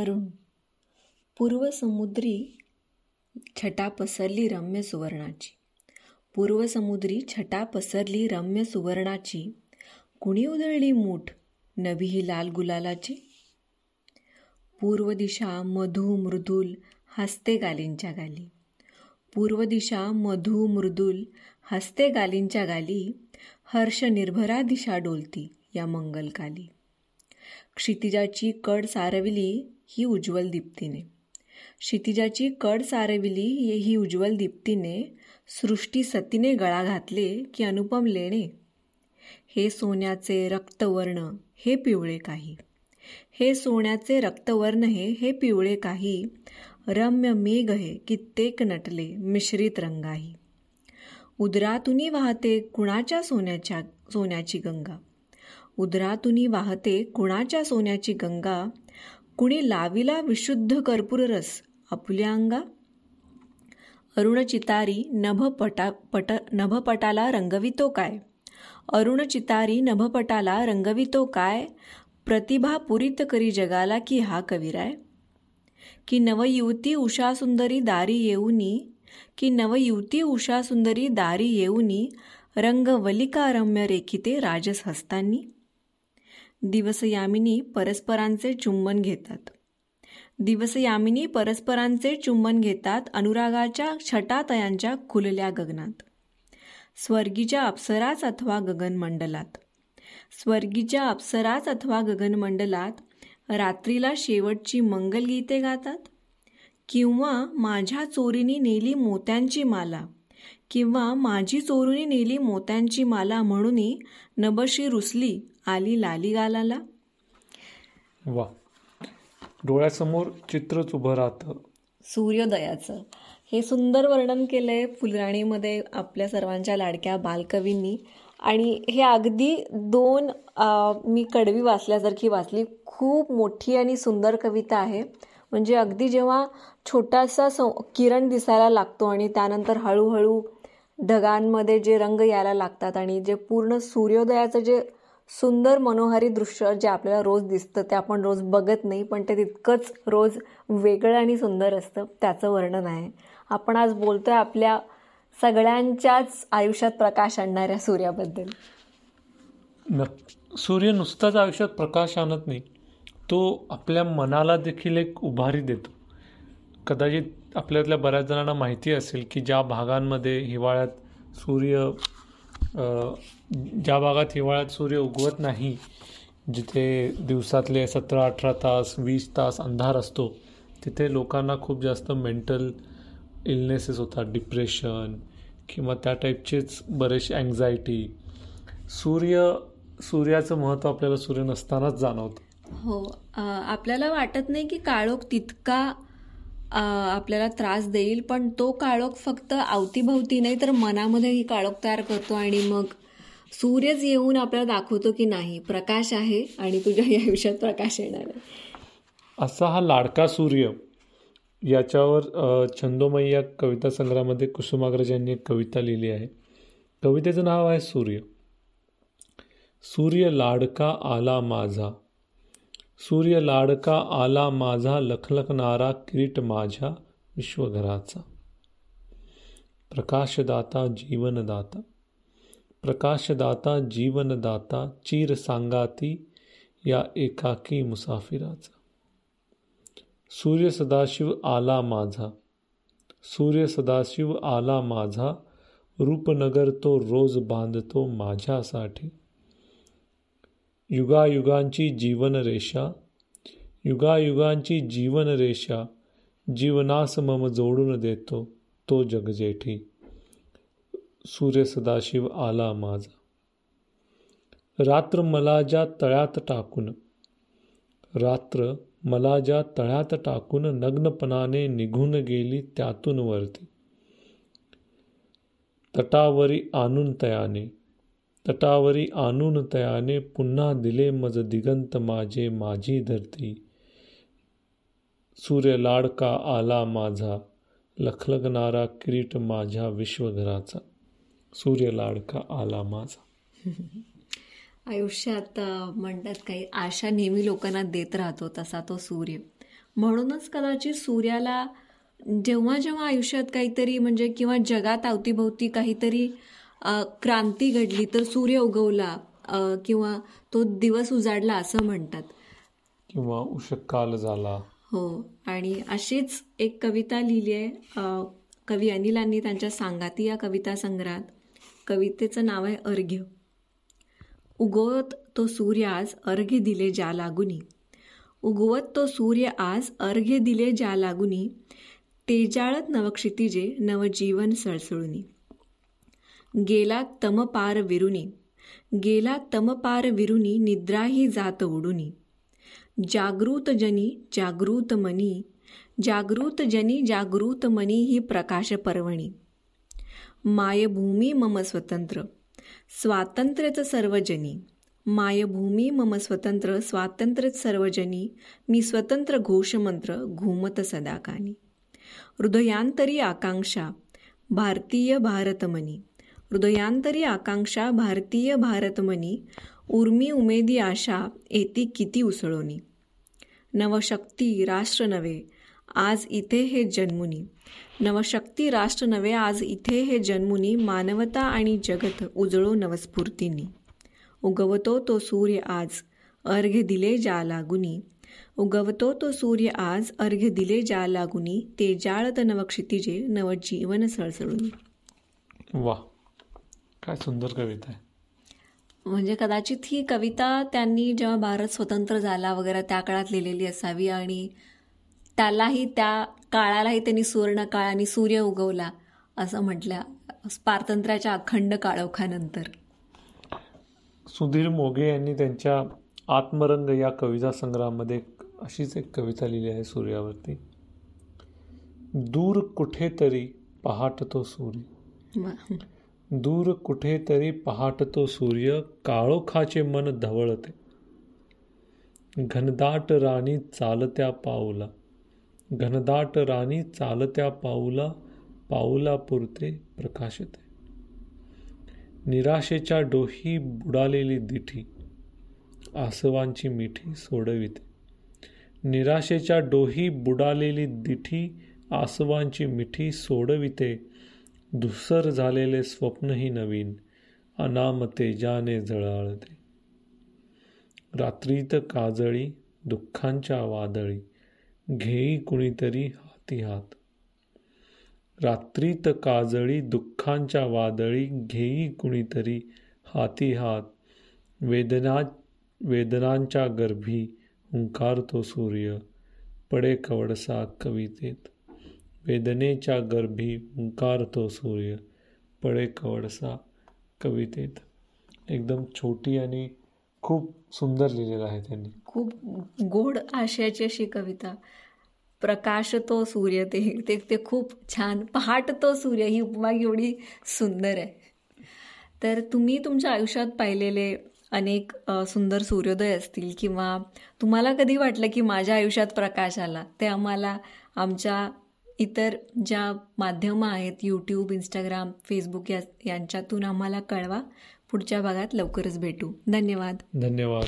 अरुण. पूर्वसमुद्री छटा पसरली रम्य सुवर्णाची. पूर्वसमुद्री छटा पसरली रम्य सुवर्णाची. कुणी उधळली मूठ? नवी ही लाल गुलालाची. पूर्व दिशा मधू मृदुल हसते गालींच्या गाली. पूर्व दिशा मधू मृदुल हसते गालींच्या गाली. हर्ष निर्भरा दिशा डोलती या मंगलकाली. क्षितिजाची कड सारविली. ही उज्ज्वल दीप्तीने. क्षितिजाची कड सारविली ही उज्ज्वल दीप्तीने सृष्टी सतीने गळा घातले की अनुपम लेणे. हे सोन्याचे रक्तवर्ण हे पिवळे काही. हे सोन्याचे रक्तवर्ण हे हे पिवळे काही. रम्य मेघ हे कित्येक नटले मिश्रित रंगाही. उदरातुनी वाहते कुणाच्या सोन्याच्या सोन्याची गंगा? उदरातुनी वाहते कुणाच्या सोन्याची गंगा? कुणी लाविला विशुद्ध कर्पूर रस? आपुल्या अंगा? अरुणचितारी नभपटा पट नभपटाला रंगवितो काय? अरुणचितारी नभपटाला रंगवितो काय? प्रतिभा पुरित करी जगाला की हा कविराय? की नवयुवती उषासुंदरी दारी येऊनी की नवयुवती उषासुंदरी दारी येऊनी रंगवलिका रम्य रेखिते राजस हस्तांनी दिवसयामिनी परस्परांचे चुंबन घेतात. दिवसयामिनी परस्परांचे चुंबन घेतात अनुरागाच्या छटातयांच्या खुलल्या गगनात. स्वर्गीच्या अप्सराच अथवा गगनमंडलात स्वर्गीच्या अप्सराच अथवा गगनमंडलात रात्रीला शेवटची मंगलगीते गातात. किंवा माझ्या चोरीने नेली मोत्यांची माला. किंवा माझी चोरीने नेली मोत्यांची माला म्हणून नबशी रुसली आली लाली गालाला वा. डोळ्यासमोर चित्रच उभं राहतं. सूर्योदयाचं. हे सुंदर वर्णन केलंय फुलराणीमध्ये आपल्या सर्वांच्या लाडक्या बालकवींनी. आणि हे अगदी दोन मी कडवी वाचल्यासारखी वाचली. खूप मोठी आणि सुंदर कविता आहे. म्हणजे अगदी जेव्हा छोटासा किरण दिसायला लागतो आणि त्यानंतर हळूहळू ढगांमध्ये जे रंग यायला लागतात आणि जे पूर्ण सूर्योदयाचं जे सुंदर मनोहारी दृश्य जे आपल्याला रोज दिसतं ते आपण रोज बघत नाही पण ते तितकंच रोज वेगळं आणि सुंदर असतं त्याचं वर्णन आहे. आपण आज बोलतोय आपल्या सगळ्यांच्याच आयुष्यात प्रकाश आणणाऱ्या सूर्याबद्दल. नक् सूर्य नुसताच आयुष्यात प्रकाश आणत नाही तो आपल्या मनाला देखील एक उभारी देतो. कदाचित आपल्यातल्या बऱ्याच जणांना माहिती असेल की ज्या भागांमध्ये हिवाळ्यात सूर्य ज्या भागात हिवाळ्यात सूर्य उगवत नाही जिथे दिवसातले सतरा अठरा तास वीस तास अंधार असतो तिथे लोकांना खूप जास्त मेंटल इलनेसेस होतात डिप्रेशन किंवा त्या टाईपचेच बरेचसे अँझायटी सूर्य सूर्याचं महत्त्व आपल्याला सूर्य नसतानाच जाणवतं. हो आपल्याला वाटत नाही की काळोख तितका आपल्याला त्रास देईल पण तो काळोख फक्त अवतीभवती नाही तर मनामध्येही काळोख तयार करतो आणि मग सूर्यच येऊन आपल्याला दाखवतो की नाही प्रकाश आहे आणि तुझ्या या आयुष्यात प्रकाश येणार आहे. असा हा लाडका सूर्य याच्यावर छंदोमयी या कविता संग्रहामध्ये कुसुमाग्रज यांनी एक कविता लिहिली आहे. कवितेचं नाव आहे सूर्य. सूर्य लाडका आला माझा. सूर्य लाडका आला माझा लखलखणारा किरीट माझ्या विश्वघराचा. प्रकाशदाता जीवनदाता. प्रकाशदाता जीवनदाता चीर सांगाती या एकाकी मुसाफिराचा. सूर्य सदाशिव आला माझा. सूर्य सदाशिव आला माझा. रूपनगर तो रोज बांधतो माझ्यासाठी. युगायुगांची जीवनरेषा युगायुगांची जीवनरेषा जीवनास मम जोडून देतो तो जगजेठी. सूर्य सदाशिव आला माझा. रात्र मला ज्या तळ्यात टाकून रात्र मला ज्या तळ्यात टाकून नग्नपणाने निघून गेली त्यातून वरती. तटावरी आणून तयाने तटावरी आणून तयाने पुन्हा दिले मज दिगंत माझे माझी धरती. सूर्य लाडका आला माझा लखलगणारा किरीट माझ्या विश्वघराचा. सूर्य लाडका आला माझा. आयुष्यात म्हणतात काही आशा नेहमी लोकांना देत राहतो तसा तो सूर्य. म्हणूनच कदाचित सूर्याला जेव्हा जेव्हा आयुष्यात काहीतरी म्हणजे किंवा जगात अवतीभोवती काहीतरी क्रांती घडली तर सूर्य उगवला किंवा तो दिवस उजाडला असं म्हणतात. किंवा उषकाल झाला. हो आणि अशीच एक कविता लिहिली आहे. कवी अनिलांनी त्यांच्या सांगाती या कविता संग्रहात. कवितेचं नाव आहे अर्घ्य. उगवत तो सूर्य आज अर्घ्य दिले ज्या लागुनी. उगवत तो सूर्य आज अर्घ्य दिले ज्या लागुनी. तेजाळत नवक्षितिजे नवजीवन सळसळुनी. गेला तमपार विरुनी. गेला तमपार विरुनी निद्राही जात उडुनी. जागृत जनी जागृत मनी. जागृत जनी जागृत मनी ही प्रकाश पर्वणी. मायभूमी मम स्वतंत्र. स्वातंत्र्यच सर्वजनी मायभूमी मम स्वतंत्र स्वातंत्र्यच सर्वजनी मी स्वतंत्र घोषमंत्र घुमत सदाकानी. हृदयांतरी आकांक्षा भारतीय भारतमनी. हृदयांतरी आकांक्षा भारतीय भारतमनी उर्मी उमेदी आशा येती किती उसळोनी. नवशक्ती राष्ट्र नवे आज इथे हे जन्मुनी. नवशक्ती राष्ट्र नवे आज इथे हे जन्मुनी मानवता आणि जगत उजळो नवस्फूर्तीनी. उगवतो तो सूर्य आज अर्घ्य दिले जा लागुनी. उगवतो तो सूर्य आज अर्घ्य दिले जा लागुनी ते जाळत नवक्षितिजे नवजीवन सळसळून. वा काय सुंदर कविता आहे. म्हणजे कदाचित ही कविता त्यांनी जेव्हा भारत स्वतंत्र झाला वगैरे त्या काळात लिहिलेली असावी आणि त्यालाही त्या काळालाही त्यांनी सुवर्ण काळ आणि सूर्य उगवला असं म्हटलं स्वातंत्र्याच्या अखंड काळोखानंतर. सुधीर मोघे यांनी त्यांच्या आत्मरंग या कविता संग्रहामध्ये अशीच एक कविता लिहिली आहे सूर्यावरती. दूर कुठेतरी पहाटतो सूर्य. दूर कुठेतरी पहाटतो सूर्य काळोखाचे मन धवळते. घनदाट राणी चालत्या पाऊला घनदाट राणी चालत्या पाऊला पाऊला पुरते प्रकाशते. निराशेच्या डोही बुडालेली दिठी आसवांची मिठी सोडविते. निराशेच्या डोही बुडालेली दिठी आसवांची मिठी सोडविते धुसर झालेले स्वप्नही नवीन अनामते जाने जळाळते. रात्रीत काजळी दुःखांच्या वादळी घेई कुणीतरी हाती हात. रात्रीत काजळी दुःखांच्या वादळी घेई कुणीतरी हाती हात. वेदना वेदनांच्या गर्भी हुंकारतो सूर्य पडे कवडसा कवितेत. वेदनेच्या गर्भी हुंकारतो सूर्य पळे कवडसा कवितेत. एकदम छोटी आणि खूप सुंदर लिहिलेलं आहे त्यांनी. खूप गोड आशयाची अशी कविता. प्रकाश तो सूर्य ते ते ते खूप छान. पहाट तो सूर्य ही उपमा एवढी सुंदर आहे. तर तुम्ही तुमच्या आयुष्यात पाहिलेले अनेक सुंदर सूर्योदय असतील किंवा तुम्हाला कधी वाटलं की माझ्या आयुष्यात प्रकाश आला? ते आम्हाला आमच्या इतर ज्या माध्यमं आहेत यूट्यूब इंस्टाग्राम फेसबुक या यांच्यातून आम्हाला कळवा. पुढच्या भागात लवकरच भेटू. धन्यवाद. धन्यवाद.